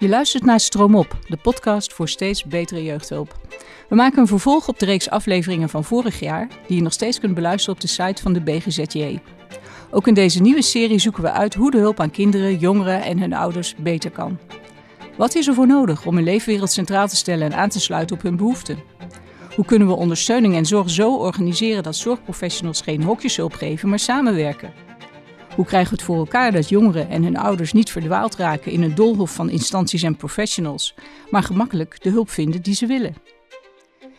Je luistert naar Stroom Op, de podcast voor steeds betere jeugdhulp. We maken een vervolg op de reeks afleveringen van vorig jaar, die je nog steeds kunt beluisteren op de site van de BGZJ. Ook in deze nieuwe serie zoeken we uit hoe de hulp aan kinderen, jongeren en hun ouders beter kan. Wat is er voor nodig om hun leefwereld centraal te stellen en aan te sluiten op hun behoeften? Hoe kunnen we ondersteuning en zorg zo organiseren dat zorgprofessionals geen hokjeshulp geven, maar samenwerken? Hoe krijgen we het voor elkaar dat jongeren en hun ouders niet verdwaald raken in een doolhof van instanties en professionals, maar gemakkelijk de hulp vinden die ze willen?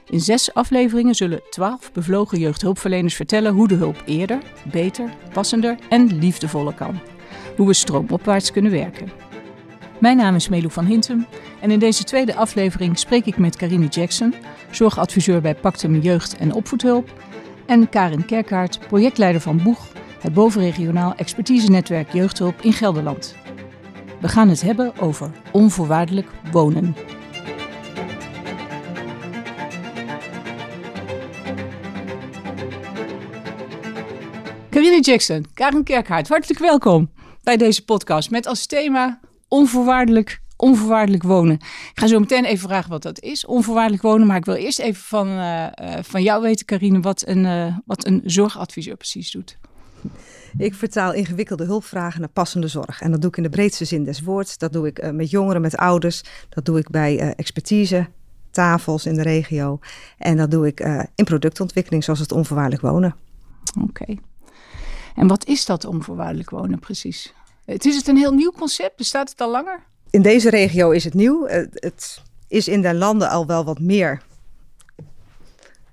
In zes afleveringen zullen twaalf bevlogen jeugdhulpverleners vertellen hoe de hulp eerder, beter, passender en liefdevoller kan. Hoe we stroomopwaarts kunnen werken. Mijn naam is Melu van Hintem en in deze tweede aflevering spreek ik met Karine Jackson, zorgadviseur bij Pactum Jeugd en Opvoedhulp, en Karin Kerkaert, projectleider van Boeg, het bovenregionaal expertise-netwerk Jeugdhulp in Gelderland. We gaan het hebben over onvoorwaardelijk wonen. Karine Jackson, Karin Kerkhaard, hartelijk welkom bij deze podcast met als thema onvoorwaardelijk, onvoorwaardelijk wonen. Ik ga zo meteen even vragen wat dat is, onvoorwaardelijk wonen. Maar ik wil eerst even van, uh, van jou weten, Karine, wat een, uh, wat een zorgadviseur precies doet. Ik vertaal ingewikkelde hulpvragen naar passende zorg. En dat doe ik in de breedste zin des woords. Dat doe ik met jongeren, met ouders. Dat doe ik bij expertise, tafels in de regio. En dat doe ik in productontwikkeling, zoals het onvoorwaardelijk wonen. Oké. En wat is dat onvoorwaardelijk wonen precies? Het is het een heel nieuw concept? Bestaat het al langer? In deze regio is het nieuw. Het is in de landen al wel wat meer.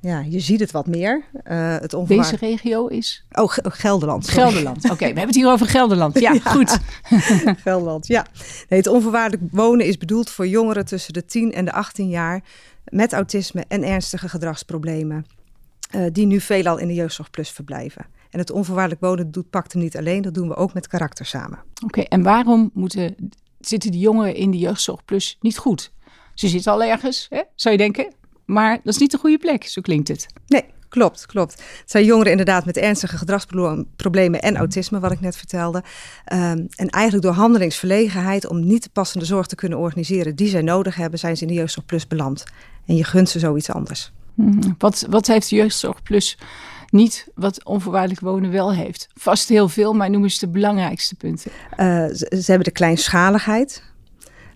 Ja, je ziet het wat meer. Uh, het Deze regio is? Oh, Gelderland. Sorry. Gelderland. Oké, we hebben het hier over Gelderland. Ja, ja. goed. Gelderland, ja. Nee, het onvoorwaardelijk wonen is bedoeld voor jongeren tussen de 10 en de 18 jaar met autisme en ernstige gedragsproblemen. Uh, die nu veelal in de Jeugdzorg Plus verblijven. En het onvoorwaardelijk wonen doet Pactum niet alleen, dat doen we ook met karakter samen. Oké, en waarom moeten, zitten die jongeren in de jeugdzorg plus niet goed? Ze zitten al ergens, hè, zou je denken. Maar dat is niet de goede plek, zo klinkt het. Nee, klopt, klopt. Het zijn jongeren inderdaad met ernstige gedragsproblemen en autisme, wat ik net vertelde. Um, en eigenlijk door handelingsverlegenheid om niet de passende zorg te kunnen organiseren die zij nodig hebben, zijn ze in de jeugdzorg plus beland. En je gunt ze zoiets anders. Hmm. Wat, wat heeft de jeugdzorg plus niet wat onvoorwaardelijk wonen wel heeft. Vast heel veel, maar noem eens de belangrijkste punten. Uh, ze, ze, hebben de kleinschaligheid.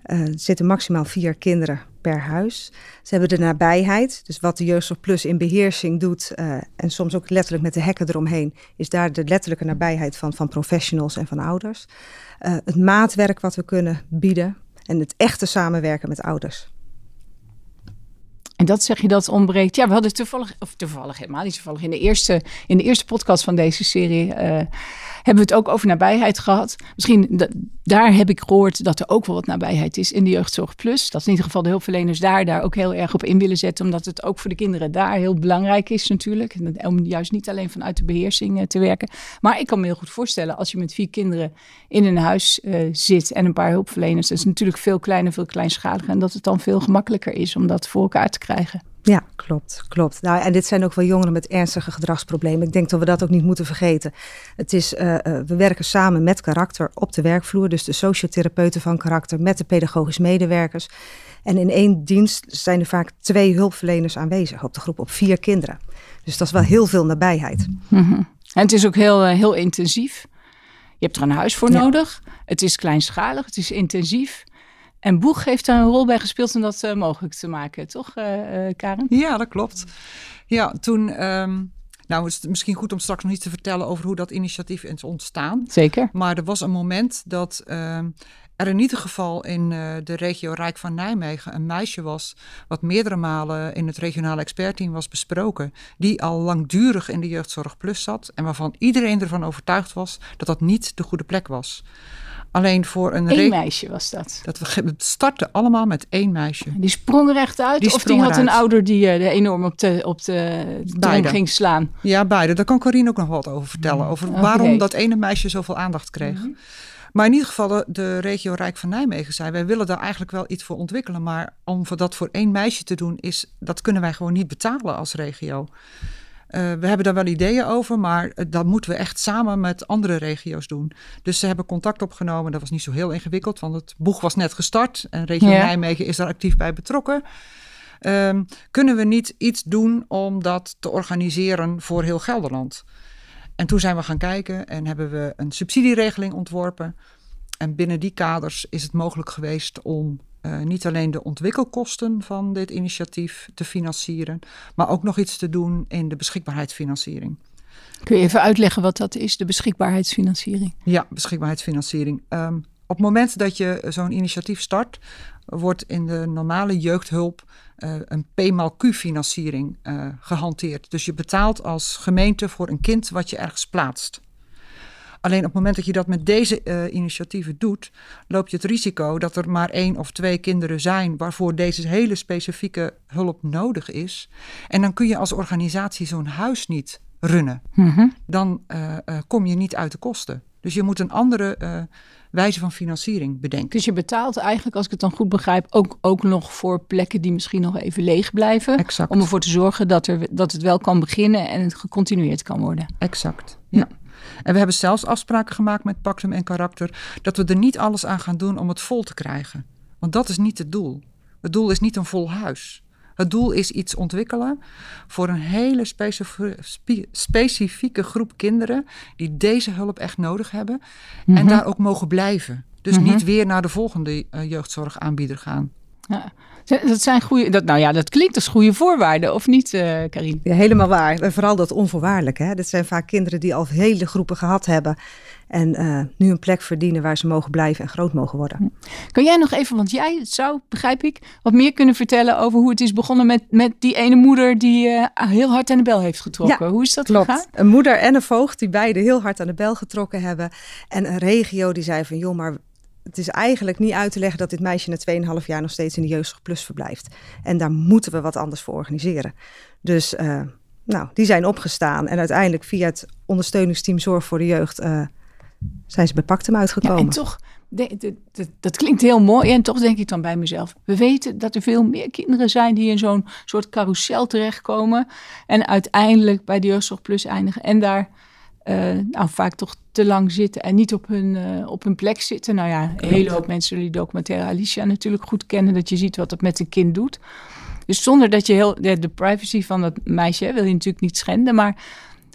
Uh, er zitten maximaal vier kinderen per huis. Ze hebben de nabijheid. Dus wat de Jeugdzorg Plus in beheersing doet, uh, en soms ook letterlijk met de hekken eromheen, is daar de letterlijke nabijheid van, van professionals en van ouders. het maatwerk wat we kunnen bieden en het echte samenwerken met ouders. En dat zeg je dat ontbreekt. Ja, we hadden toevallig, of toevallig helemaal niet toevallig, in de eerste, in de eerste podcast van deze serie uh, hebben we het ook over nabijheid gehad. Misschien daar heb ik gehoord dat er ook wel wat nabijheid is in de Jeugdzorg Plus. Dat in ieder geval de hulpverleners daar, daar ook heel erg op in willen zetten. Omdat het ook voor de kinderen daar heel belangrijk is natuurlijk. Om juist niet alleen vanuit de beheersing uh, te werken. Maar ik kan me heel goed voorstellen als je met vier kinderen in een huis uh, zit en een paar hulpverleners. Dat is natuurlijk veel kleiner, veel kleinschaliger. En dat het dan veel gemakkelijker is om dat voor elkaar te krijgen. Ja, klopt, klopt. Nou, en dit zijn ook wel jongeren met ernstige gedragsproblemen. Ik denk dat we dat ook niet moeten vergeten. Het is, uh, uh, we werken samen met karakter op de werkvloer, dus de sociotherapeuten van karakter met de pedagogisch medewerkers. En in één dienst zijn er vaak twee hulpverleners aanwezig op de groep op vier kinderen. Dus dat is wel heel veel nabijheid. Mm -hmm. En het is ook heel, uh, heel intensief. Je hebt er een huis voor ja. nodig. Het is kleinschalig, het is intensief. En Boeg heeft daar een rol bij gespeeld om dat uh, mogelijk te maken, toch, uh, Karen? Ja, dat klopt. Ja, toen. Um, nou, het is misschien goed om straks nog iets te vertellen over hoe dat initiatief is ontstaan. Zeker. Maar er was een moment dat um, er in ieder geval in de regio Rijk van Nijmegen een meisje was, wat meerdere malen in het regionale expertteam was besproken, die al langdurig in de jeugdzorg plus zat en waarvan iedereen ervan overtuigd was dat dat niet de goede plek was. Alleen voor een... Eén meisje was dat? dat we startten allemaal met één meisje. Die sprong er echt uit? Die of die had een ouder die uh, enorm op de, op de tong ging slaan? Ja, beide. Daar kan Corine ook nog wat over vertellen. Over okay. waarom dat ene meisje zoveel aandacht kreeg. Mm -hmm. Maar in ieder geval, de, de regio Rijk van Nijmegen zei... wij willen daar eigenlijk wel iets voor ontwikkelen... maar om voor dat voor één meisje te doen, is, dat kunnen wij gewoon niet betalen als regio. We hebben daar wel ideeën over, maar dat moeten we echt samen met andere regio's doen. Dus ze hebben contact opgenomen. Dat was niet zo heel ingewikkeld, want het boeg was net gestart en regio Nijmegen is daar actief bij betrokken. Um, kunnen we niet iets doen om dat te organiseren voor heel Gelderland? En toen zijn we gaan kijken en hebben we een subsidieregeling ontworpen. En binnen die kaders is het mogelijk geweest om uh, niet alleen de ontwikkelkosten van dit initiatief te financieren, maar ook nog iets te doen in de beschikbaarheidsfinanciering. Kun je even uitleggen wat dat is, de beschikbaarheidsfinanciering? Ja, beschikbaarheidsfinanciering. Um, op het moment dat je zo'n initiatief start, wordt in de normale jeugdhulp uh, een P-Q-financiering uh, gehanteerd. Dus je betaalt als gemeente voor een kind wat je ergens plaatst. Alleen op het moment dat je dat met deze uh, initiatieven doet, loop je het risico dat er maar één of twee kinderen zijn waarvoor deze hele specifieke hulp nodig is. En dan kun je als organisatie zo'n huis niet runnen. Mm -hmm. Dan kom je niet uit de kosten. Dus je moet een andere wijze van financiering bedenken. Dus je betaalt eigenlijk, als ik het dan goed begrijp, ook, ook nog voor plekken die misschien nog even leeg blijven. Exact. Om ervoor te zorgen dat, er, dat het wel kan beginnen en het gecontinueerd kan worden. Exact, ja. En we hebben zelfs afspraken gemaakt met Pactum en Karakter dat we er niet alles aan gaan doen om het vol te krijgen. Want dat is niet het doel. Het doel is niet een vol huis. Het doel is iets ontwikkelen voor een hele specifieke groep kinderen die deze hulp echt nodig hebben en mhm. daar ook mogen blijven. Dus mhm. niet weer naar de volgende uh, jeugdzorgaanbieder gaan. Ja. Dat zijn goede, dat, nou ja, dat klinkt als goede voorwaarden, of niet, uh, Karin? Ja, helemaal waar. En vooral dat onvoorwaardelijk. Hè? Dat zijn vaak kinderen die al hele groepen gehad hebben. En uh, nu een plek verdienen waar ze mogen blijven en groot mogen worden. Kan jij nog even, want jij zou, begrijp ik, wat meer kunnen vertellen over hoe het is begonnen met, met die ene moeder die uh, heel hard aan de bel heeft getrokken. hoe is dat klopt. gegaan? Een moeder en een voogd die beide heel hard aan de bel getrokken hebben. En een regio die zei van, joh, maar het is eigenlijk niet uit te leggen dat dit meisje na 2,5 jaar nog steeds in de jeugdzorg plus verblijft. En daar moeten we wat anders voor organiseren. Dus uh, nou, die zijn opgestaan en uiteindelijk via het ondersteuningsteam Zorg voor de Jeugd uh, zijn ze bij Pactum uitgekomen. En toch, dat klinkt heel mooi. En toch denk ik dan bij mezelf: we weten dat er veel meer kinderen zijn die in zo'n soort carousel terechtkomen. En uiteindelijk bij de Jeugdzorg Plus eindigen. En daar uh, nou, vaak toch te lang zitten en niet op hun, uh, op hun plek zitten. Nou ja, een hele hoop mensen die documentaire Alicia natuurlijk goed kennen, dat je ziet wat het met een kind doet. Dus zonder dat je heel de, de privacy van dat meisje wil je natuurlijk niet schenden, maar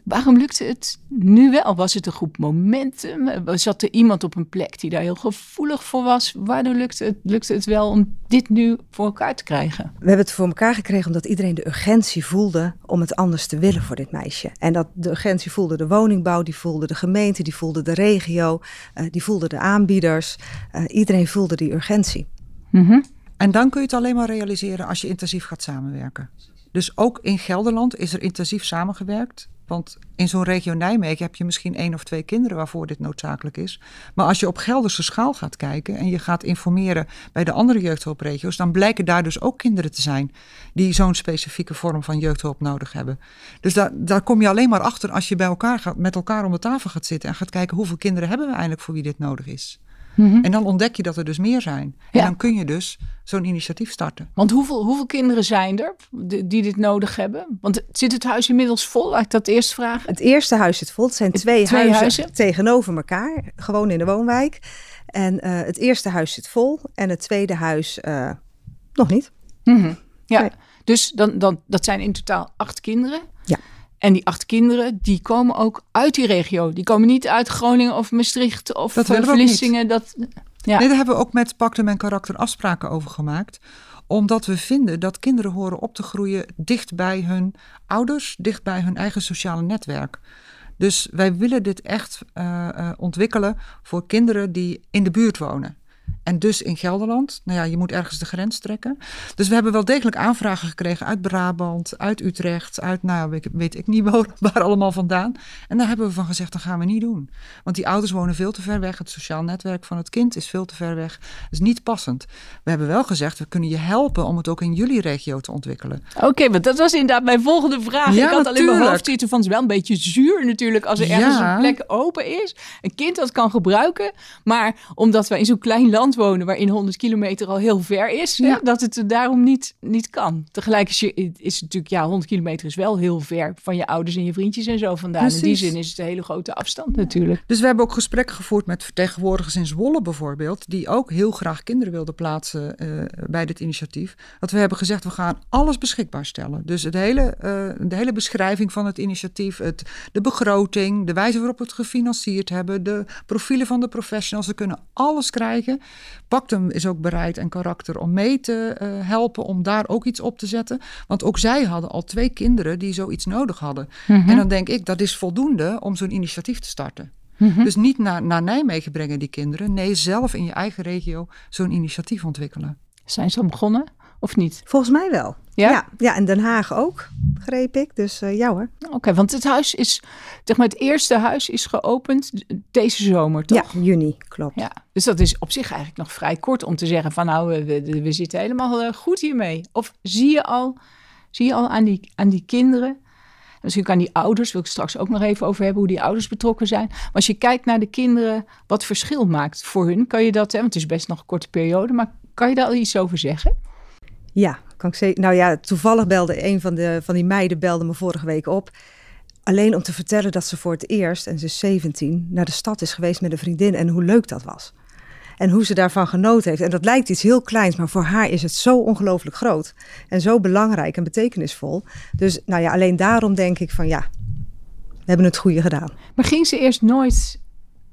Waarom lukte het nu wel? Was het een goed momentum? Zat er iemand op een plek die daar heel gevoelig voor was? Waardoor lukte het, lukte het wel om dit nu voor elkaar te krijgen? We hebben het voor elkaar gekregen omdat iedereen de urgentie voelde om het anders te willen voor dit meisje. En dat de urgentie voelde de woningbouw, die voelde de gemeente, die voelde de regio, uh, die voelde de aanbieders. Uh, iedereen voelde die urgentie. Mm -hmm. En dan kun je het alleen maar realiseren als je intensief gaat samenwerken. Dus ook in Gelderland is er intensief samengewerkt. Want in zo'n regio Nijmegen heb je misschien één of twee kinderen waarvoor dit noodzakelijk is. Maar als je op Gelderse schaal gaat kijken en je gaat informeren bij de andere jeugdhulpregio's, dan blijken daar dus ook kinderen te zijn die zo'n specifieke vorm van jeugdhulp nodig hebben. Dus daar, daar kom je alleen maar achter als je bij elkaar gaat, met elkaar om de tafel gaat zitten en gaat kijken hoeveel kinderen hebben we eigenlijk voor wie dit nodig is. Mhm. En dan ontdek je dat er dus meer zijn. En dan kun je dus zo'n initiatief starten. Want hoeveel, hoeveel kinderen zijn er die dit nodig hebben? Want zit het huis inmiddels vol? Laat ik dat eerst vragen. Het eerste huis zit vol. Het zijn twee, huizen, tegenover elkaar. Gewoon in de woonwijk. En uh, het eerste huis zit vol. En het tweede huis uh, nog niet. Mm -hmm. Ja, nee. dus dan, dan, dat zijn in totaal acht kinderen. Ja. En die acht kinderen, die komen ook uit die regio. Die komen niet uit Groningen of Maastricht of dat Vlissingen. Dat, ja. Nee, daar hebben we ook met Pactum en Karakter afspraken over gemaakt. Omdat we vinden dat kinderen horen op te groeien dicht bij hun ouders, dicht bij hun eigen sociale netwerk. Dus wij willen dit echt uh, uh, ontwikkelen voor kinderen die in de buurt wonen. En dus in Gelderland. Nou ja, je moet ergens de grens trekken. Dus we hebben wel degelijk aanvragen gekregen uit Brabant, uit Utrecht, uit, nou weet, weet ik niet waar, waar, allemaal vandaan. En daar hebben we van gezegd, dat gaan we niet doen. Want die ouders wonen veel te ver weg. Het sociaal netwerk van het kind is veel te ver weg. Dat is niet passend. We hebben wel gezegd, we kunnen je helpen om het ook in jullie regio te ontwikkelen. Oké, want dat was inderdaad mijn volgende vraag. Ja, ik had alleen mijn hoofd zitten van, het is wel een beetje zuur natuurlijk als er ergens ja. een plek open is. Een kind dat kan gebruiken. Maar omdat wij in zo'n klein land wonen waarin 100 kilometer al heel ver is. Hè? Dat het daarom niet, niet kan. Tegelijk is, je, is het natuurlijk, ja, 100 kilometer is wel heel ver van je ouders en je vriendjes en zo vandaan. In die Precies. zin is het een hele grote afstand natuurlijk. Dus we hebben ook gesprekken gevoerd met vertegenwoordigers in Zwolle bijvoorbeeld, die ook heel graag kinderen wilden plaatsen eh, bij dit initiatief. Dat we hebben gezegd, we gaan alles beschikbaar stellen. Dus het hele, eh, de hele beschrijving van het initiatief, het, de begroting, de wijze waarop we het gefinancierd hebben, de profielen van de professionals, ze kunnen alles krijgen. Pactum is ook bereid en karakter om mee te eh, helpen, om daar ook iets op te zetten. Want ook zij hadden al twee kinderen die zoiets nodig hadden. En dan denk ik, dat is voldoende om zo'n initiatief te starten. Dus niet naar, naar Nijmegen brengen die kinderen. Nee, zelf in je eigen regio zo'n initiatief ontwikkelen. Zijn ze al begonnen of niet? Volgens mij wel. Ja? Ja, ja en Den Haag ook, begreep ik. Dus eh ja hoor. Oké, want het huis is, zeg maar, het eerste huis is geopend deze zomer, toch? Ja, juni, klopt. Ja, dus dat is op zich eigenlijk nog vrij kort om te zeggen van nou, we, we, we zitten helemaal eh, goed hiermee. Of zie je al, zie je al aan, die, aan die kinderen, misschien aan die ouders, wil ik straks ook nog even over hebben, hoe die ouders betrokken zijn. Maar als je kijkt naar de kinderen, wat verschil maakt voor hun, kan je dat, hè, want het is best nog een korte periode, maar kan je daar al iets over zeggen? Ja, kan ik zeggen. Nou ja, toevallig belde een van, de, van die meiden belde me vorige week op. Alleen om te vertellen dat ze voor het eerst, en ze is 17, naar de stad is geweest met een vriendin en hoe leuk dat was. En hoe ze daarvan genoten heeft. En dat lijkt iets heel kleins, maar voor haar is het zo ongelooflijk groot. En zo belangrijk en betekenisvol. Dus nou ja, alleen daarom denk ik van ja, we hebben het goede gedaan. Maar ging ze eerst nooit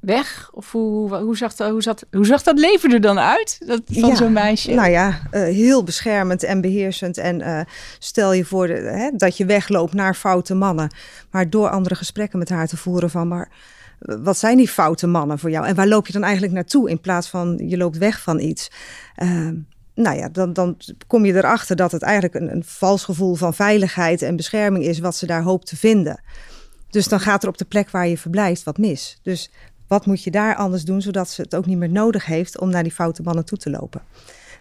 weg? Of hoe, hoe, zag, dat, hoe, zat, hoe zag dat leven er dan uit dat, van Ja, zo'n meisje? Nou ja, eh, heel beschermend en beheersend. En eh, stel je voor de, hè, dat je wegloopt naar foute mannen. Maar door andere gesprekken met haar te voeren van... maar eh, wat zijn die foute mannen voor jou? En waar loop je dan eigenlijk naartoe in plaats van je loopt weg van iets? Ehm, nou ja, dan, dan kom je erachter dat het eigenlijk een, een vals gevoel van veiligheid en bescherming is... wat ze daar hoopt te vinden. Dus dan gaat er op de plek waar je verblijft wat mis. Dus wat moet je daar anders doen, zodat ze het ook niet meer nodig heeft om naar die foute mannen toe te lopen?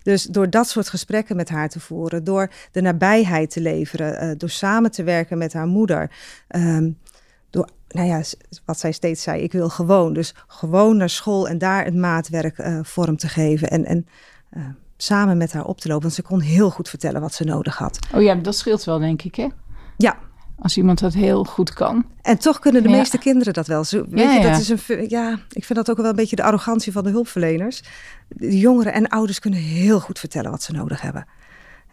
Dus door dat soort gesprekken met haar te voeren, door de nabijheid te leveren, eh, door samen te werken met haar moeder, ehm, door, nou ja, wat zij steeds zei, ik wil gewoon. Dus gewoon naar school en daar het maatwerk eh, vorm te geven en, en eh, samen met haar op te lopen. Want ze kon heel goed vertellen wat ze nodig had. Oh ja, dat scheelt wel, denk ik, hè? Ja, Als iemand dat heel goed kan. En toch kunnen de Ja. meeste kinderen dat wel. Zo, weet Ja, je, ja. dat is een, ja, ik vind dat ook wel een beetje de arrogantie van de hulpverleners. De jongeren en ouders kunnen heel goed vertellen wat ze nodig hebben.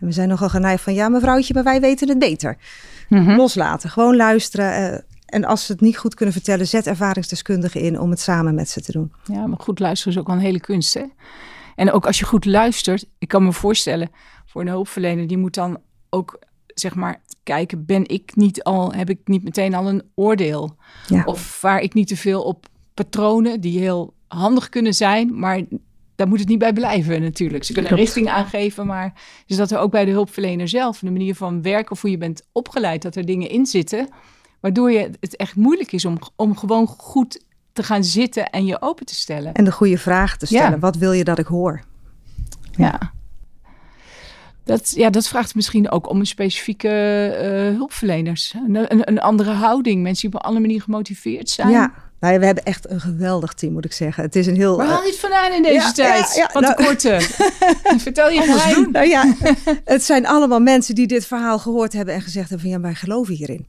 En we zijn nogal geneigd van, ja mevrouwtje, maar wij weten het beter. Mhm. Loslaten, gewoon luisteren. eh, en als ze het niet goed kunnen vertellen, zet ervaringsdeskundigen in om het samen met ze te doen. Ja, maar goed luisteren is ook wel een hele kunst, hè? En ook als je goed luistert, ik kan me voorstellen, voor een hulpverlener, die moet dan ook, zeg maar, kijken, ben ik niet al, heb ik niet meteen al een oordeel? Ja. Of vaar ik niet te veel op patronen die heel handig kunnen zijn, maar daar moet het niet bij blijven natuurlijk. Ze kunnen een richting aangeven, maar dus dat er ook bij de hulpverlener zelf, de manier van werken of hoe je bent opgeleid, dat er dingen in zitten, waardoor je het echt moeilijk is om, om gewoon goed te gaan zitten en je open te stellen. En de goede vragen te stellen. Ja. Wat wil je dat ik hoor? Ja. Dat, ja, dat vraagt misschien ook om een specifieke eh, hulpverleners. Een, een, een andere houding. Mensen die op een andere manier gemotiveerd zijn. Ja, nou, ja, we hebben echt een geweldig team, moet ik zeggen. Het is een heel... Waar haal je het vandaan in deze ja, tijd? ja, Van nou- tekorten. Vertel je geheim. Nou ja, het zijn allemaal mensen die dit verhaal gehoord hebben en gezegd hebben van ja, wij geloven hierin.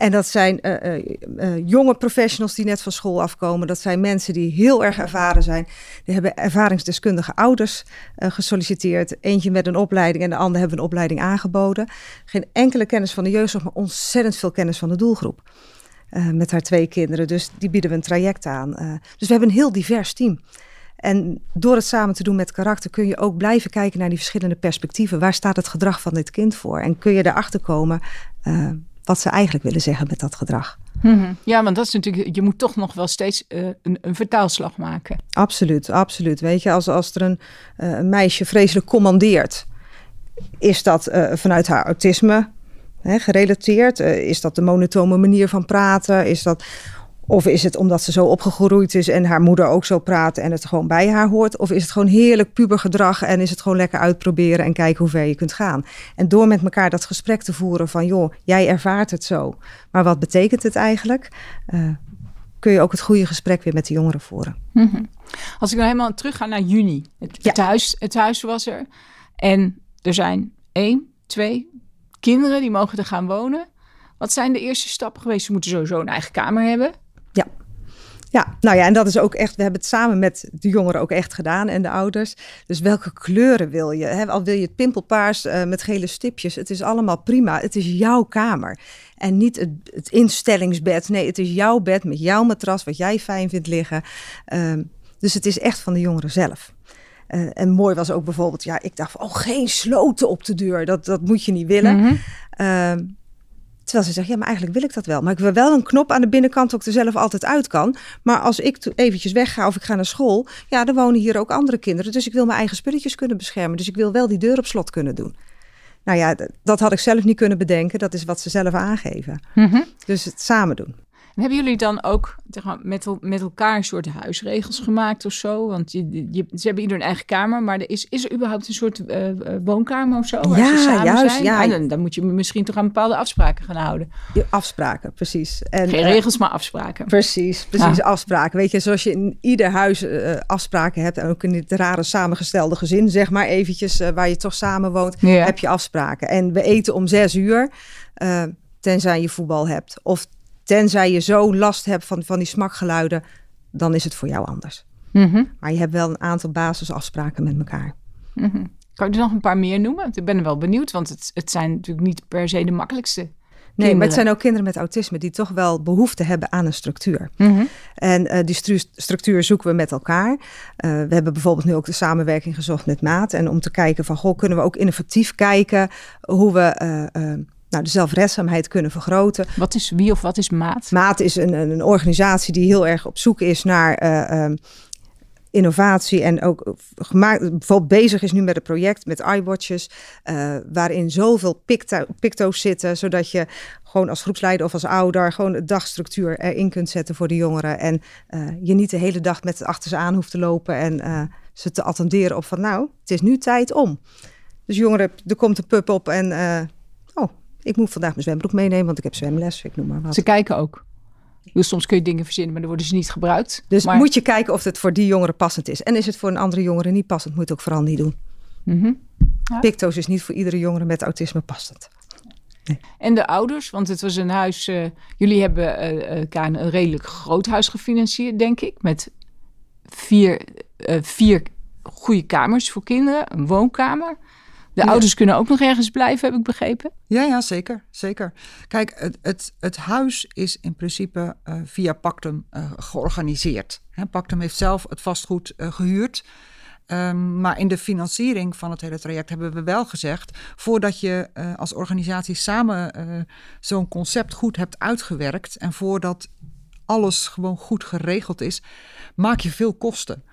En dat zijn eh, eh, eh, jonge professionals die net van school afkomen. Dat zijn mensen die heel erg ervaren zijn. Die hebben ervaringsdeskundige ouders gesolliciteerd. Eentje met een opleiding en de ander hebben een opleiding aangeboden. Geen enkele kennis van de jeugdzorg, maar ontzettend veel kennis van de doelgroep. Met haar twee kinderen. Dus die bieden we een traject aan. Dus we hebben een heel divers team. En door het samen te doen met karakter kun je ook blijven kijken naar die verschillende perspectieven. Waar staat het gedrag van dit kind voor? En kun je erachter komen wat ze eigenlijk willen zeggen met dat gedrag. Mhm. Ja, want dat is natuurlijk, je moet toch nog wel steeds eh, een, een vertaalslag maken. Absoluut, absoluut. Weet je, als, als er een, eh, een meisje vreselijk commandeert, is dat eh, vanuit haar autisme hè, gerelateerd? Is dat de monotone manier van praten? Is dat, of is het omdat ze zo opgegroeid is en haar moeder ook zo praat en het gewoon bij haar hoort? Of is het gewoon heerlijk pubergedrag en is het gewoon lekker uitproberen en kijken hoe ver je kunt gaan? En door met elkaar dat gesprek te voeren van, joh, jij ervaart het zo, maar wat betekent het eigenlijk? Eh, kun je ook het goede gesprek weer met de jongeren voeren. Mhm. Als ik nou helemaal terug ga naar juni. Het, Ja. het, huis, het huis was er. En er zijn één, twee kinderen die mogen er gaan wonen. Wat zijn de eerste stappen geweest? Ze moeten sowieso een eigen kamer hebben. Ja, nou ja, en dat is ook echt, we hebben het samen met de jongeren ook echt gedaan en de ouders. Dus welke kleuren wil je? Al wil je het pimpelpaars eh, met gele stipjes, het is allemaal prima. Het is jouw kamer. En niet het, het instellingsbed. Nee, het is jouw bed met jouw matras, wat jij fijn vindt liggen. Ehm, dus het is echt van de jongeren zelf. Eh, en mooi was ook bijvoorbeeld, ja, ik dacht, van, oh, geen sloten op de deur. Dat, dat moet je niet willen. Mhm. Ehm, terwijl ze zeggen, ja, maar eigenlijk wil ik dat wel. Maar ik wil wel een knop aan de binnenkant, ook er zelf altijd uit kan. Maar als ik eventjes wegga of ik ga naar school, ja, dan wonen hier ook andere kinderen. Dus ik wil mijn eigen spulletjes kunnen beschermen. Dus ik wil wel die deur op slot kunnen doen. Nou ja, dat had ik zelf niet kunnen bedenken. Dat is wat ze zelf aangeven. Mhm. Dus het samen doen. En hebben jullie dan ook zeg maar, met, met elkaar een soort huisregels gemaakt of zo? Want je, je, ze hebben ieder een eigen kamer, maar er is, is er überhaupt een soort eh, eh, woonkamer of zo? Waar Ja, ze samen juist, zijn? ja. Ah, dan, dan moet je misschien toch aan bepaalde afspraken gaan houden. Je afspraken, precies. En, Geen eh, regels, maar afspraken. Precies, precies. Ja. Afspraken. Weet je, zoals je in ieder huis afspraken hebt. En ook in dit rare samengestelde gezin, zeg maar eventjes, waar je toch samen woont, Ja. heb je afspraken. En we eten om zes uur, tenzij je voetbal hebt. Of tenzij je zo last hebt van, van die smakgeluiden, dan is het voor jou anders. Mhm. Maar je hebt wel een aantal basisafspraken met elkaar. Mhm. Kan je er nog een paar meer noemen? Ik ben wel benieuwd, want het, het zijn natuurlijk niet per se de makkelijkste. Nee, maar het zijn ook kinderen met autisme die toch wel behoefte hebben aan een structuur. Mhm. En eh, die stru- structuur zoeken we met elkaar. Eh, we hebben bijvoorbeeld nu ook de samenwerking gezocht met Maat. En om te kijken van, goh, kunnen we ook innovatief kijken hoe we eh, nou, de zelfredzaamheid kunnen vergroten. Wat is wie of wat is maat? Maat is een, een organisatie die heel erg op zoek is naar eh, eh, innovatie en ook gemaakt, bijvoorbeeld bezig is nu met een project met iWatches, eh, waarin zoveel picto, picto's zitten, zodat je gewoon als groepsleider of als ouder gewoon de dagstructuur erin kunt zetten voor de jongeren en eh, je niet de hele dag met het achter ze aan hoeft te lopen en eh, ze te attenderen op van nou, het is nu tijd om. Dus jongeren, er komt een pup op en eh, oh, ik moet vandaag mijn zwembroek meenemen, want ik heb zwemles, ik noem maar wat. Ze kijken ook. Dus soms kun je dingen verzinnen, maar dan worden ze niet gebruikt. Dus maar, moet je kijken of het voor die jongere passend is. En is het voor een andere jongere niet passend, moet je het ook vooral niet doen. Mhm. Picto's is niet voor iedere jongere met autisme passend. En de ouders, want het was een huis. eh, jullie hebben eh, een redelijk groot huis gefinancierd, denk ik. Met vier, eh, vier goede kamers voor kinderen, een woonkamer. De Ja. ouders kunnen ook nog ergens blijven, heb ik begrepen. Ja, ja, zeker. zeker. Kijk, het, het, het huis is in principe eh, via Pactum eh, georganiseerd. Hè, Pactum heeft zelf het vastgoed eh, gehuurd. Ehm, maar in de financiering van het hele traject hebben we wel gezegd... voordat je als organisatie samen zo'n concept goed hebt uitgewerkt... en voordat alles gewoon goed geregeld is, maak je veel kosten.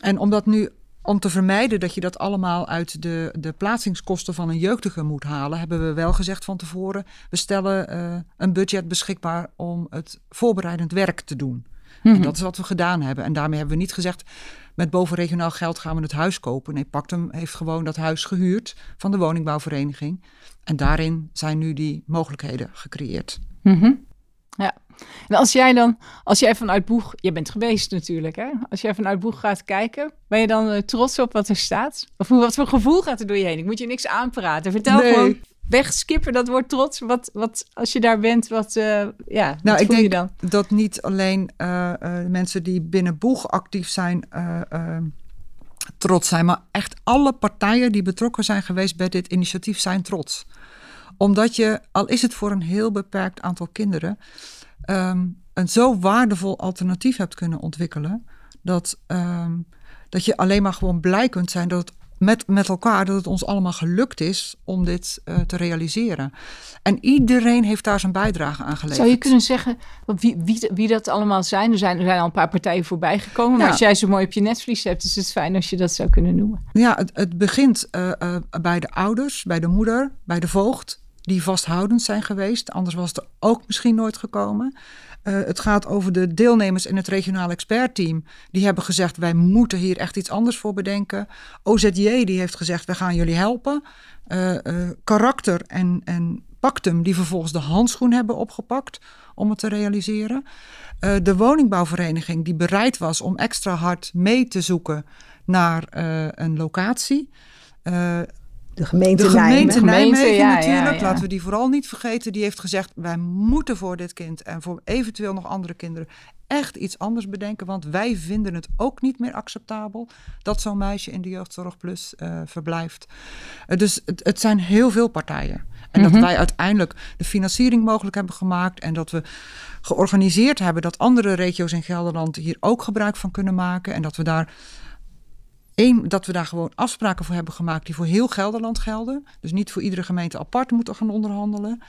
En omdat nu om te vermijden dat je dat allemaal uit de, de plaatsingskosten van een jeugdige moet halen, hebben we wel gezegd van tevoren: we stellen eh, een budget beschikbaar om het voorbereidend werk te doen. En dat is wat we gedaan hebben. En daarmee hebben we niet gezegd: met bovenregionaal geld gaan we het huis kopen. Nee, Pactum heeft gewoon dat huis gehuurd van de woningbouwvereniging. En daarin zijn nu die mogelijkheden gecreëerd. Mhm. Ja. En als jij dan, als jij vanuit Boeg, je bent geweest natuurlijk, hè? Als jij vanuit Boeg gaat kijken, ben je dan eh, trots op wat er staat? Of hoe- wat voor gevoel gaat er door je heen? Ik moet je niks aanpraten. Vertel Nee. gewoon, wegskippen dat woord trots. Wat, wat, als je daar bent, wat, eh, ja, Nou, wat ik denk je dan? dat niet alleen eh, mensen die binnen Boeg actief zijn eh, eh, trots zijn, maar echt alle partijen die betrokken zijn geweest bij dit initiatief zijn trots. Omdat je, al is het voor een heel beperkt aantal kinderen, ehm, een zo waardevol alternatief hebt kunnen ontwikkelen, dat, ehm, dat je alleen maar gewoon blij kunt zijn dat het met, met elkaar, dat het ons allemaal gelukt is om dit eh, te realiseren. En iedereen heeft daar zijn bijdrage aan geleverd. Zou je kunnen zeggen wie, wie, wie dat allemaal zijn? Er, zijn? er zijn al een paar partijen voorbij gekomen. Maar als jij zo mooi op je netvlies hebt, is het fijn als je dat zou kunnen noemen. Ja, het, het begint eh, eh, bij de ouders, bij de moeder, bij de voogd, die vasthoudend zijn geweest. Anders was het er ook misschien nooit gekomen. Eh, het gaat over de deelnemers in het regionaal expertteam. Die hebben gezegd, wij moeten hier echt iets anders voor bedenken. OZJ die heeft gezegd, we gaan jullie helpen. Eh, eh, karakter en, en Pactum, die vervolgens de handschoen hebben opgepakt om het te realiseren. De woningbouwvereniging, die bereid was om extra hard mee te zoeken naar een locatie. De gemeente, de gemeente Nijmegen, Nijmegen ja, natuurlijk, ja, ja. laten we die vooral niet vergeten. Die heeft gezegd, wij moeten voor dit kind en voor eventueel nog andere kinderen echt iets anders bedenken. Want wij vinden het ook niet meer acceptabel dat zo'n meisje in de Jeugdzorg Plus uh, verblijft. Uh, dus het, het, zijn heel veel partijen. En Mhm. dat wij uiteindelijk de financiering mogelijk hebben gemaakt. En dat we georganiseerd hebben dat andere regio's in Gelderland hier ook gebruik van kunnen maken. En dat we daar Eén, dat we daar gewoon afspraken voor hebben gemaakt die voor heel Gelderland gelden. Dus niet voor iedere gemeente apart moeten gaan onderhandelen.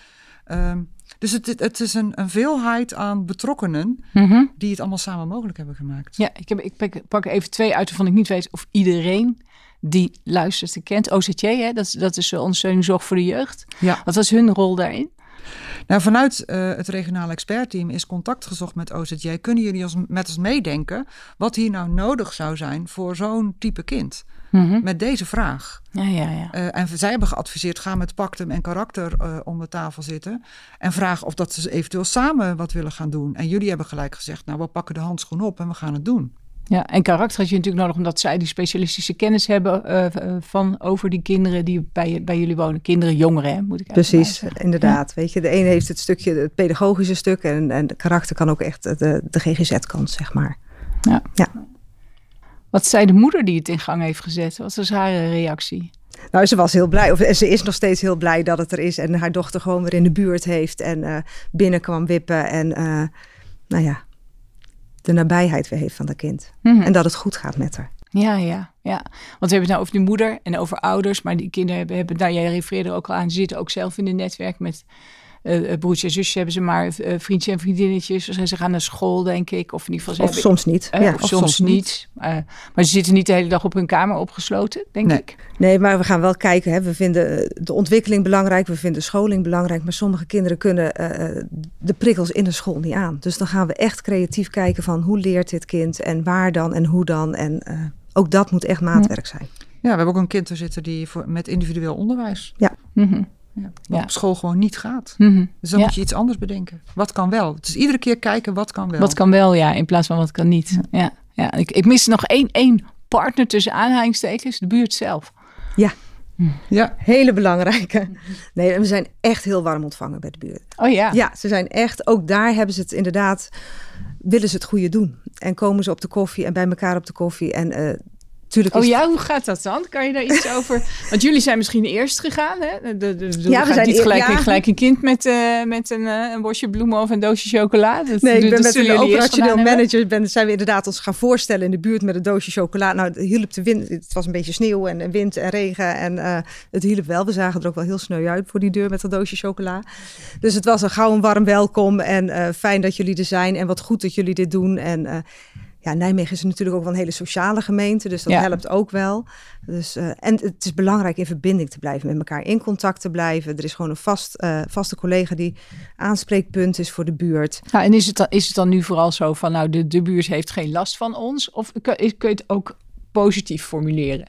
Um, dus het, het is een, een, veelheid aan betrokkenen Mhm. die het allemaal samen mogelijk hebben gemaakt. Ja, ik, heb, ik pak, pak even twee uit waarvan ik niet weet of iedereen die luistert en kent. OZJ, hè? Dat, dat is ondersteuning zorg voor de jeugd. Ja. Wat was hun rol daarin? Nou, vanuit uh, het regionale expertteam is contact gezocht met OZJ. Kunnen jullie ons, met ons meedenken wat hier nou nodig zou zijn voor zo'n type kind? Mm -hmm. Met deze vraag. Ja, ja, ja. Uh, en zij hebben geadviseerd: ga met pactum en karakter uh, om de tafel zitten. En vraag of dat ze eventueel samen wat willen gaan doen. En jullie hebben gelijk gezegd: nou, we pakken de handschoen op en we gaan het doen. Ja, en karakter had je natuurlijk nodig omdat zij die specialistische kennis hebben uh, van over die kinderen die bij, bij jullie wonen. Kinderen, jongeren, hè, moet ik Precies, inderdaad. Ja. Weet je, de een heeft het stukje, het pedagogische stuk en, en de karakter kan ook echt de, de GGZ-kant, zeg maar. Ja. ja. Wat zei de moeder die het in gang heeft gezet? Wat was haar reactie? Nou, ze was heel blij, of ze is nog steeds heel blij dat het er is en haar dochter gewoon weer in de buurt heeft en uh, binnen kwam wippen en uh, nou ja, de nabijheid weer heeft van dat kind. Mhm. Mm -hmm. En dat het goed gaat met haar. Ja, ja, ja. Want we hebben het nou over die moeder en over ouders. Maar die kinderen hebben, hebben nou, jij refereerde er ook al aan, ze zitten ook zelf in een netwerk met uh, broertjes en zusjes. Hebben ze maar uh, vriendjes en vriendinnetjes. Dus ze gaan naar school, denk ik. Of in ieder geval ze of hebben, soms niet. Uh, ja, of, of soms, soms niet. Uh, maar ze zitten niet de hele dag op hun kamer opgesloten, denk nee. ik. Nee, maar we gaan wel kijken. Hè. We vinden de ontwikkeling belangrijk. We vinden scholing belangrijk. Maar sommige kinderen kunnen uh, de prikkels in de school niet aan. Dus dan gaan we echt creatief kijken van hoe leert dit kind en waar dan en hoe dan. En uh, ook dat moet echt maatwerk zijn. Ja, we hebben ook een kind er zitten die voor, met individueel onderwijs. Ja. Mm -hmm. Ja, wat ja. op school gewoon niet gaat. Mm -hmm. Dus dan ja. moet je iets anders bedenken. Wat kan wel? Dus iedere keer kijken wat kan wel. Wat kan wel, ja, in plaats van wat kan niet. Ja, ja, ja. Ik, ik mis nog één, één partner tussen aanhalingstekens, de buurt zelf. Ja. Ja. Hele belangrijke. Nee, we zijn echt heel warm ontvangen bij de buurt. Oh ja. Ja, ze zijn echt, ook daar hebben ze het inderdaad, willen ze het goede doen. En komen ze op de koffie en bij elkaar op de koffie. En uh, Tuurlijk oh ja, hoe gaat dat dan? Kan je daar iets over? Want jullie zijn misschien eerst gegaan, hè? De, de, de, ja, we zijn niet gelijk, ja. gelijk een kind met, uh, met een, uh, een bosje bloemen of een doosje chocola. Dat, nee, ik ben met een operationeel manager ben, zijn we inderdaad ons gaan voorstellen in de buurt met een doosje chocola. Nou, het hielp de wind. Het was een beetje sneeuw en wind en regen en uh, het hielp wel. We zagen er ook wel heel sneu uit voor die deur met dat doosje chocola. Dus het was een gauw een warm welkom en fijn dat jullie er zijn en wat goed dat jullie dit doen en ja, Nijmegen is natuurlijk ook wel een hele sociale gemeente, dus dat Ja. helpt ook wel. Dus, uh, en het is belangrijk in verbinding te blijven, met elkaar in contact te blijven. Er is gewoon een vast, uh, vaste collega die aanspreekpunt is voor de buurt. Nou, en is het, dan, is het dan nu vooral zo van, nou, de, de buurt heeft geen last van ons? Of kun, kun je het ook positief formuleren?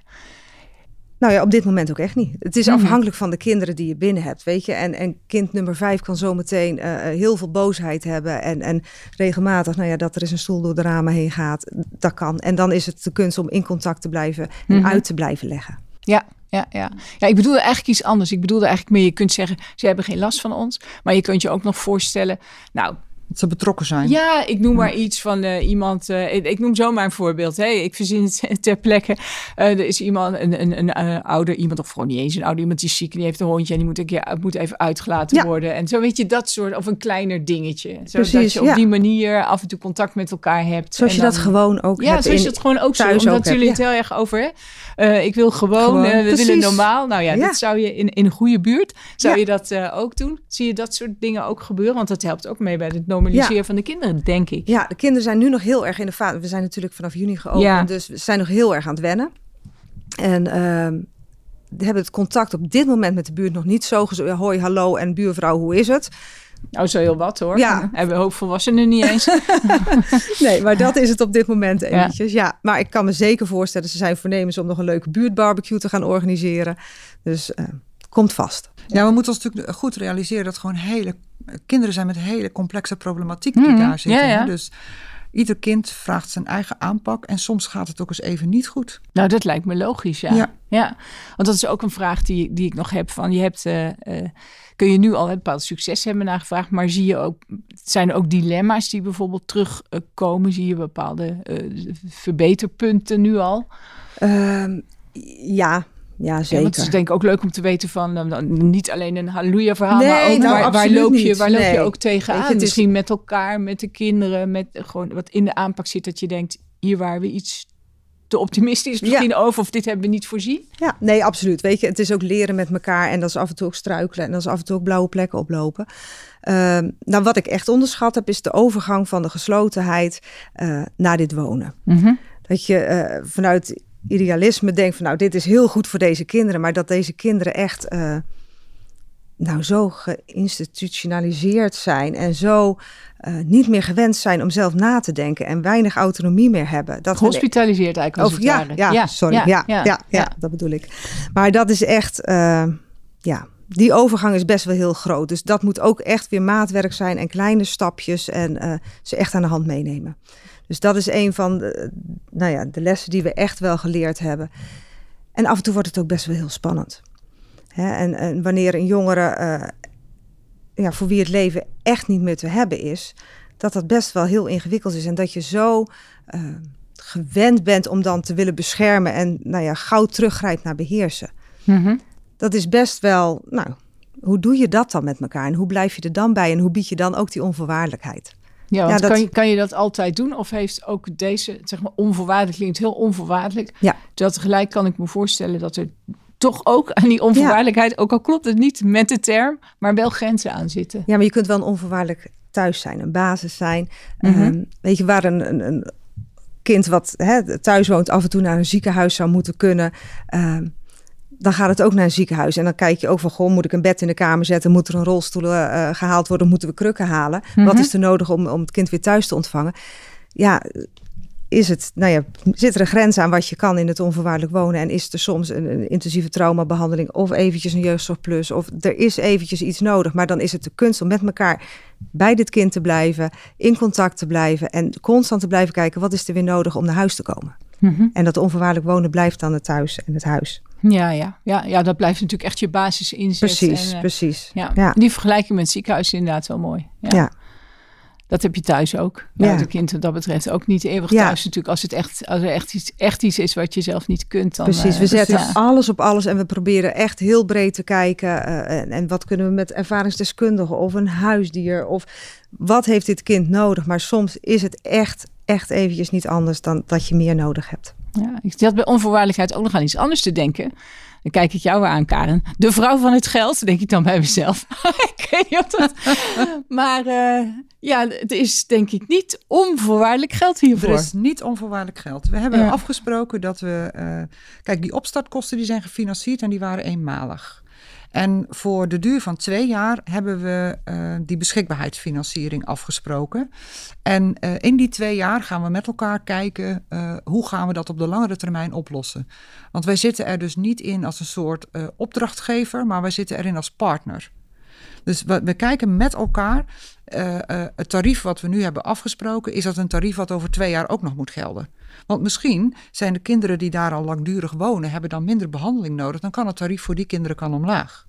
Nou ja, op dit moment ook echt niet. Het is Mhm. afhankelijk van de kinderen die je binnen hebt, weet je. En, en kind nummer vijf kan zometeen uh, heel veel boosheid hebben. En, en regelmatig, nou ja, dat er eens een stoel door de ramen heen gaat. Dat kan. En dan is het de kunst om in contact te blijven en Mhm. uit te blijven leggen. Ja, ja, ja. ja, ik bedoelde eigenlijk iets anders. Ik bedoelde eigenlijk meer, je kunt zeggen, ze hebben geen last van ons. Maar je kunt je ook nog voorstellen, nou, Dat ze betrokken zijn. Ja, ik noem maar iets van uh, iemand. Uh, ik, ik, noem zomaar een voorbeeld. Hè. Ik verzin het ter plekke. Uh, er is iemand, een, een, een ouder iemand, of gewoon niet eens een ouder iemand die is ziek en die heeft een hondje en die moet, een keer, moet even uitgelaten Ja. worden. En zo weet je dat soort, of een kleiner dingetje. Zodat Precies, je op ja. die manier af en toe contact met elkaar hebt. Zoals je dan- dat gewoon ook Ja, zoals je dat gewoon ook zo. Omdat ook hebt, jullie het heel erg over? Eh, ik wil gewoon, Gewoon, eh, we precies. willen normaal. Nou ja, dat zou je in, in een goede buurt, zou je dat eh, ook doen? Zie je dat soort dingen ook gebeuren? Want dat helpt ook mee bij het normaliseren Ja. van de kinderen, denk ik. Ja, de kinderen zijn nu nog heel erg in de fase. We zijn natuurlijk vanaf juni geopend, Ja. dus we zijn nog heel erg aan het wennen. En ehm, hebben het contact op dit moment met de buurt nog niet zo. Hoi, hallo en buurvrouw, hoe is het? Nou, zo heel wat hoor. Ja. Hebben we hoop volwassenen niet eens. Nee, maar dat is het op dit moment eventjes. Ja. maar ik kan me zeker voorstellen, ze zijn voornemens om nog een leuke buurtbarbecue te gaan organiseren. Dus eh, komt vast. Ja, we moeten ons natuurlijk goed realiseren dat gewoon hele kinderen zijn met hele complexe problematiek die daar zitten. ja, ja. Dus ieder kind vraagt zijn eigen aanpak en soms gaat het ook eens even niet goed. Nou, dat lijkt me logisch, ja. Ja. ja. Want dat is ook een vraag die, die ik nog heb van, je hebt, eh, eh, kun je nu al een bepaald succes hebben nagevraagd, maar zie je ook, zijn er ook dilemma's die bijvoorbeeld terugkomen? zie je bepaalde eh, verbeterpunten nu al? Ehm, ja, ja, zeker. want het is denk ik ook leuk om te weten van, dan- dan niet alleen een halleluja verhaal, Nee, maar ook nou, waar, loop je, waar loop je ook tegenaan? Je, is- Misschien met elkaar, met de kinderen, met gewoon wat in de aanpak zit dat je denkt, hier waren we iets te optimistisch misschien over of dit hebben we niet voorzien. Ja, nee, absoluut. Weet je, het is ook leren met elkaar en dat is af en toe ook struikelen en dat is af en toe ook blauwe plekken oplopen. Ehm, nou, wat ik echt onderschat heb, is de overgang van de geslotenheid eh, naar dit wonen. Dat je eh, vanuit idealisme denkt van nou, dit is heel goed voor deze kinderen, maar dat deze kinderen echt eh, nou zo geïnstitutionaliseerd zijn en zo eh, niet meer gewend zijn om zelf na te denken en weinig autonomie meer hebben. Dat Gehospitaliseerd eigenlijk als Over, ja, ware. ja, sorry. Ja ja, ja, dat bedoel ik. Maar dat is echt, eh, ja, die overgang is best wel heel groot. Dus dat moet ook echt weer maatwerk zijn en kleine stapjes en ze echt aan de hand meenemen. Dus dat is een van de, nou ja, de lessen die we echt wel geleerd hebben. En af en toe wordt het ook best wel heel spannend. Hè? En, en wanneer een jongere, eh, ja, voor wie het leven echt niet meer te hebben is, dat dat best wel heel ingewikkeld is. En dat je zo eh, gewend bent om dan te willen beschermen en nou ja, gauw teruggrijpt naar beheersen. Mhm. Dat is best wel, nou, hoe doe je dat dan met elkaar? En hoe blijf je er dan bij? En hoe bied je dan ook die onvoorwaardelijkheid? Ja, want Ja, dat- kan, je, kan je dat altijd doen? Of heeft ook deze, zeg maar, onvoorwaardelijk klinkt heel onvoorwaardelijk. Ja. Terwijl tegelijk kan ik me voorstellen dat er toch ook aan die onvoorwaardelijkheid, ook al klopt het niet met de term, maar wel grenzen aan zitten. Ja, maar je kunt wel een onvoorwaardelijk thuis zijn, een basis zijn. Mhm. Ehm, weet je, waar een, een, een kind wat hè, thuis woont af en toe naar een ziekenhuis zou moeten kunnen... ehm, dan gaat het ook naar een ziekenhuis. En dan kijk je ook van, goh, moet ik een bed in de kamer zetten? Moet er een rolstoel eh, gehaald worden? Moeten we krukken halen? Wat is er nodig om, om het kind weer thuis te ontvangen? Ja, is het, nou ja, zit er een grens aan wat je kan in het onvoorwaardelijk wonen? En is er soms een, een intensieve traumabehandeling of eventjes een jeugdzorgplus? Of er is eventjes iets nodig, maar dan is het de kunst om met elkaar bij dit kind te blijven, in contact te blijven en constant te blijven kijken wat is er weer nodig om naar huis te komen. En dat onvoorwaardelijk wonen blijft dan het thuis en het huis. Ja, ja, ja, ja, dat blijft natuurlijk echt je basis inzetten. Precies, En, eh, precies. ja. Ja. Die vergelijking met het ziekenhuis is inderdaad wel mooi. Ja. Ja. Dat heb je thuis ook. Ja. Het kind wat dat betreft ook niet eeuwig Ja. thuis natuurlijk. Als, het echt, als er echt iets, echt iets is wat je zelf niet kunt. Dan, Precies, eh, we zetten alles op alles en we proberen echt heel breed te kijken. eh, en, en wat kunnen we met ervaringsdeskundigen of een huisdier of wat heeft dit kind nodig? Maar soms is het echt, echt eventjes niet anders dan dat je meer nodig hebt. Ja, ik zat bij onvoorwaardelijkheid ook nog aan iets anders te denken. Dan kijk ik jou weer aan, Karen. De vrouw van het geld, denk ik dan bij mezelf. ik weet niet of dat... Maar eh, ja, het is denk ik niet onvoorwaardelijk geld hiervoor. Er is niet onvoorwaardelijk geld. We hebben Ja. afgesproken dat we. eh, kijk, die opstartkosten die zijn gefinancierd en die waren eenmalig. En voor de duur van twee jaar hebben we eh, die beschikbaarheidsfinanciering afgesproken. En eh, in die twee jaar gaan we met elkaar kijken eh, hoe gaan we dat op de langere termijn oplossen. Want wij zitten er dus niet in als een soort opdrachtgever, maar wij zitten erin als partner. Dus we, we kijken met elkaar. eh, eh, het tarief wat we nu hebben afgesproken, is dat een tarief wat over twee jaar ook nog moet gelden. Want misschien zijn de kinderen die daar al langdurig wonen, hebben dan minder behandeling nodig. Dan kan het tarief voor die kinderen kan omlaag.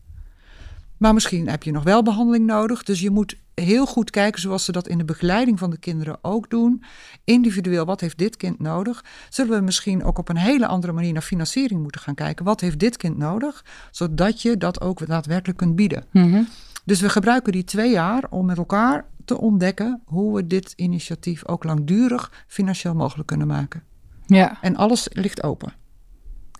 Maar misschien heb je nog wel behandeling nodig. Dus je moet heel goed kijken, zoals ze dat in de begeleiding van de kinderen ook doen. Individueel, wat heeft dit kind nodig? Zullen we misschien ook op een hele andere manier naar financiering moeten gaan kijken? Wat heeft dit kind nodig? Zodat je dat ook daadwerkelijk kunt bieden. Mhm. Dus we gebruiken die twee jaar om met elkaar te ontdekken hoe we dit initiatief ook langdurig financieel mogelijk kunnen maken. Ja, En alles ligt open.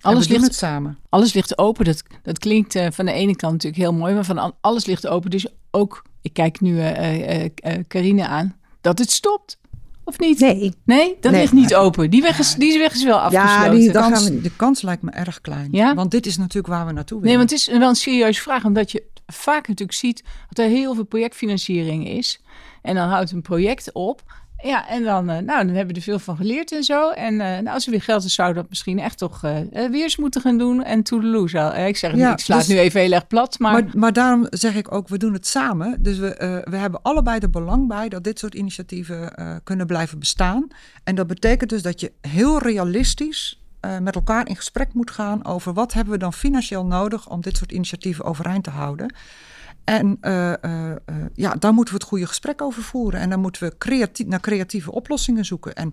alles ligt, het samen. alles ligt open. Dat, dat klinkt eh, van de ene kant natuurlijk heel mooi, maar van an- alles ligt open. Dus ook, ik kijk nu eh, eh, eh, Carine aan, dat het stopt. Of niet? Nee, Nee, dat Nee. ligt niet open. Die weg is, die weg is wel afgesloten. die- De dat kans, gaan we de kans lijkt me erg klein. Ja? Want dit is natuurlijk waar we naartoe willen. Nee, want het is wel een serieuze vraag, omdat je vaak natuurlijk ziet dat er heel veel projectfinanciering is. En dan houdt een project op Ja, en dan, uh, nou, dan hebben we er veel van geleerd en zo. En uh, nou, als er weer geld is, zouden we dat misschien echt toch uh, weer eens moeten gaan doen. En toedeloe zo. ik zeg, ja, ik sla dus, het nu even heel erg plat. Maar... maar... Maar, daarom zeg ik ook, we doen het samen. Dus we, we hebben allebei er belang bij dat dit soort initiatieven kunnen blijven bestaan. En dat betekent dus dat je heel realistisch met elkaar in gesprek moet gaan over wat hebben we dan financieel nodig om dit soort initiatieven overeind te houden. En uh, uh, ja, daar moeten we het goede gesprek over voeren. En dan moeten we creatief, naar creatieve oplossingen zoeken. En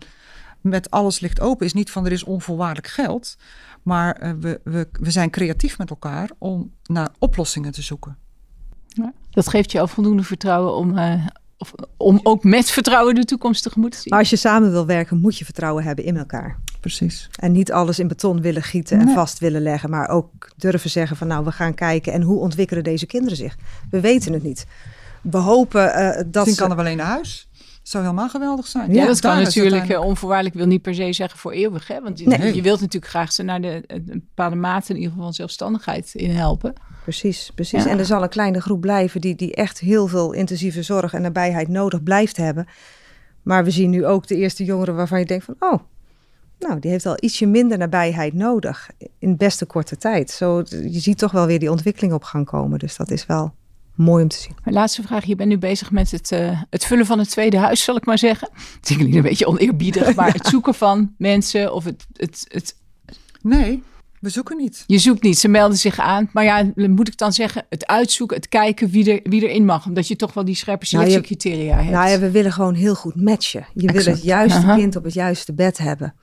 met alles ligt open is niet van er is onvoorwaardelijk geld. Maar we, we, we zijn creatief met elkaar om naar oplossingen te zoeken. Ja, dat geeft je al voldoende vertrouwen om, of, om ook met vertrouwen de toekomst tegemoet te zien. Maar als je samen wil werken, moet je vertrouwen hebben in elkaar. Precies. En niet alles in beton willen gieten en vast willen leggen, maar ook durven zeggen van nou, we gaan kijken en hoe ontwikkelen deze kinderen zich. We weten het niet. We hopen uh, dat Misschien kan er wel een naar huis. Dat zou helemaal geweldig zijn. Ja, dat kan natuurlijk uh, onvoorwaardelijk wil niet per se zeggen voor eeuwig. Hè? Want je, nee. je wilt natuurlijk graag ze naar de een bepaalde mate in ieder geval van zelfstandigheid in helpen. Precies, precies. Ja. En er zal een kleine groep blijven die, die echt heel veel intensieve zorg en nabijheid nodig blijft hebben. Maar we zien nu ook de eerste jongeren waarvan je denkt van, oh, nou, die heeft al ietsje minder nabijheid nodig in beste korte tijd. Zo, je ziet toch wel weer die ontwikkeling op gang komen. Dus dat is wel mooi om te zien. Mijn laatste vraag. Je bent nu bezig met het, uh, het vullen van het tweede huis, zal ik maar zeggen. Het klinkt een beetje oneerbiedig, maar het zoeken van mensen of het, het, het... Nee, we zoeken niet. Je zoekt niet, ze melden zich aan. Maar ja, moet ik dan zeggen, het uitzoeken, het kijken wie, er, wie erin mag. Omdat je toch wel die scherpe nou, selectiecriteria nou, hebt. Nou ja, we willen gewoon heel goed matchen. Je wil het juiste kind op het juiste bed hebben.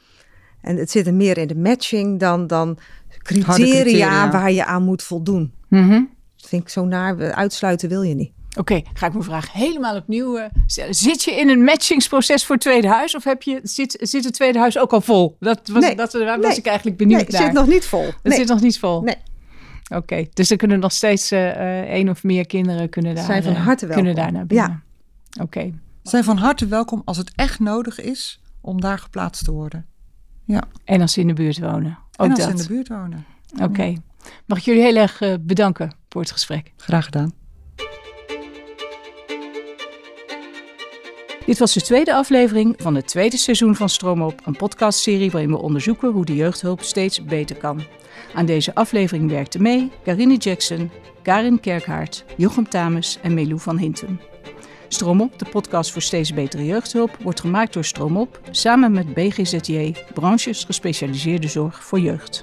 En het zit er meer in de matching dan, dan criteria, waar je aan moet voldoen. Mm Dat vind ik zo naar. Uitsluiten wil je niet. Oké, ga ik mijn vraag helemaal opnieuw stellen. Zit je in een matchingsproces voor het tweede huis? Of heb je, zit, zit het tweede huis ook al vol? Dat was, nee, dat, daar was ik eigenlijk benieuwd nee, het zit nog niet vol. Het zit nog niet vol? Nee. Oké, dus er kunnen nog steeds uh, één of meer kinderen kunnen daar, zijn van harte welkom. Kunnen daar naar binnen. Ja. Oké. Zijn van harte welkom als het echt nodig is om daar geplaatst te worden. Ja. En als ze in de buurt wonen. Ook en als dat. ze in de buurt wonen. Oké. Mag ik jullie heel erg uh, bedanken voor het gesprek. Graag gedaan. Dit was de tweede aflevering van het tweede seizoen van Stroomop, een podcastserie waarin we onderzoeken hoe de jeugdhulp steeds beter kan. Aan deze aflevering werkten mee Karine Jackson, Karin Kerkhaard, Jochem Tames en Melou van Hintem. Stroomop, de podcast voor steeds betere jeugdhulp, wordt gemaakt door Stroomop samen met BGZJ, branches gespecialiseerde zorg voor jeugd.